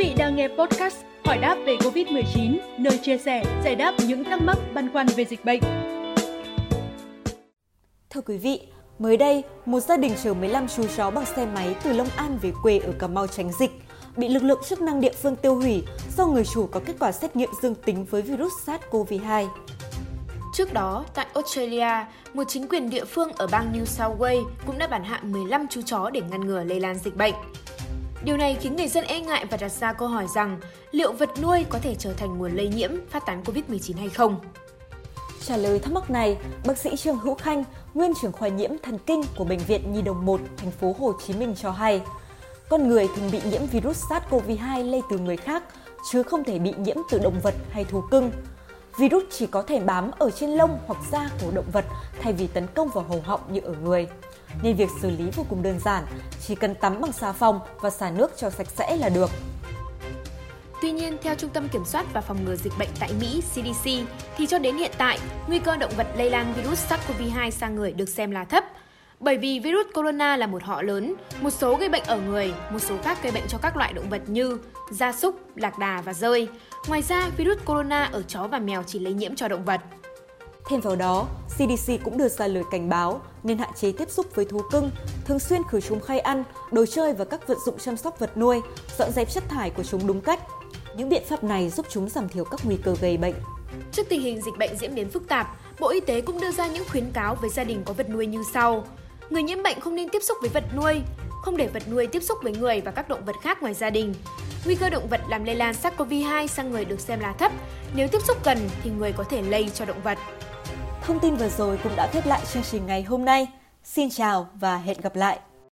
vị đang nghe podcast Hỏi đáp về Covid-19, nơi chia sẻ, giải đáp những thắc mắc băn khoăn về dịch bệnh. Thưa quý vị, mới đây, một gia đình chở 15 chú chó bằng xe máy từ Long An về quê ở Cà Mau tránh dịch, bị lực lượng chức năng địa phương tiêu hủy do người chủ có kết quả xét nghiệm dương tính với virus SARS-CoV-2. Trước đó, tại Australia, một chính quyền địa phương ở bang New South Wales cũng đã bản hạ 15 chú chó để ngăn ngừa lây lan dịch bệnh. Điều này khiến người dân e ngại và đặt ra câu hỏi rằng liệu vật nuôi có thể trở thành nguồn lây nhiễm phát tán COVID-19 hay không? Trả lời thắc mắc này, bác sĩ Trương Hữu Khanh, nguyên trưởng khoa nhiễm thần kinh của bệnh viện Nhi đồng 1, thành phố Hồ Chí Minh cho hay, con người thường bị nhiễm virus SARS-CoV-2 lây từ người khác, chứ không thể bị nhiễm từ động vật hay thú cưng. Virus chỉ có thể bám ở trên lông hoặc da của động vật thay vì tấn công vào hầu họng như ở người. Nên việc xử lý vô cùng đơn giản, chỉ cần tắm bằng xà phòng và xả nước cho sạch sẽ là được. Tuy nhiên, theo Trung tâm Kiểm soát và Phòng ngừa Dịch bệnh tại Mỹ CDC, thì cho đến hiện tại, nguy cơ động vật lây lan virus SARS-CoV-2 sang người được xem là thấp. Bởi vì virus corona là một họ lớn, một số gây bệnh ở người, một số khác gây bệnh cho các loại động vật như gia súc, lạc đà và rơi. Ngoài ra, virus corona ở chó và mèo chỉ lây nhiễm cho động vật. Thêm vào đó, CDC cũng đưa ra lời cảnh báo nên hạn chế tiếp xúc với thú cưng, thường xuyên khử trùng khay ăn, đồ chơi và các vật dụng chăm sóc vật nuôi, dọn dẹp chất thải của chúng đúng cách. Những biện pháp này giúp chúng giảm thiểu các nguy cơ gây bệnh. Trước tình hình dịch bệnh diễn biến phức tạp, Bộ Y tế cũng đưa ra những khuyến cáo với gia đình có vật nuôi như sau. Người nhiễm bệnh không nên tiếp xúc với vật nuôi, không để vật nuôi tiếp xúc với người và các động vật khác ngoài gia đình. Nguy cơ động vật làm lây lan SARS-CoV-2 sang người được xem là thấp. Nếu tiếp xúc gần thì người có thể lây cho động vật. Thông tin vừa rồi cũng đã khép lại chương trình ngày hôm nay. Xin chào và hẹn gặp lại!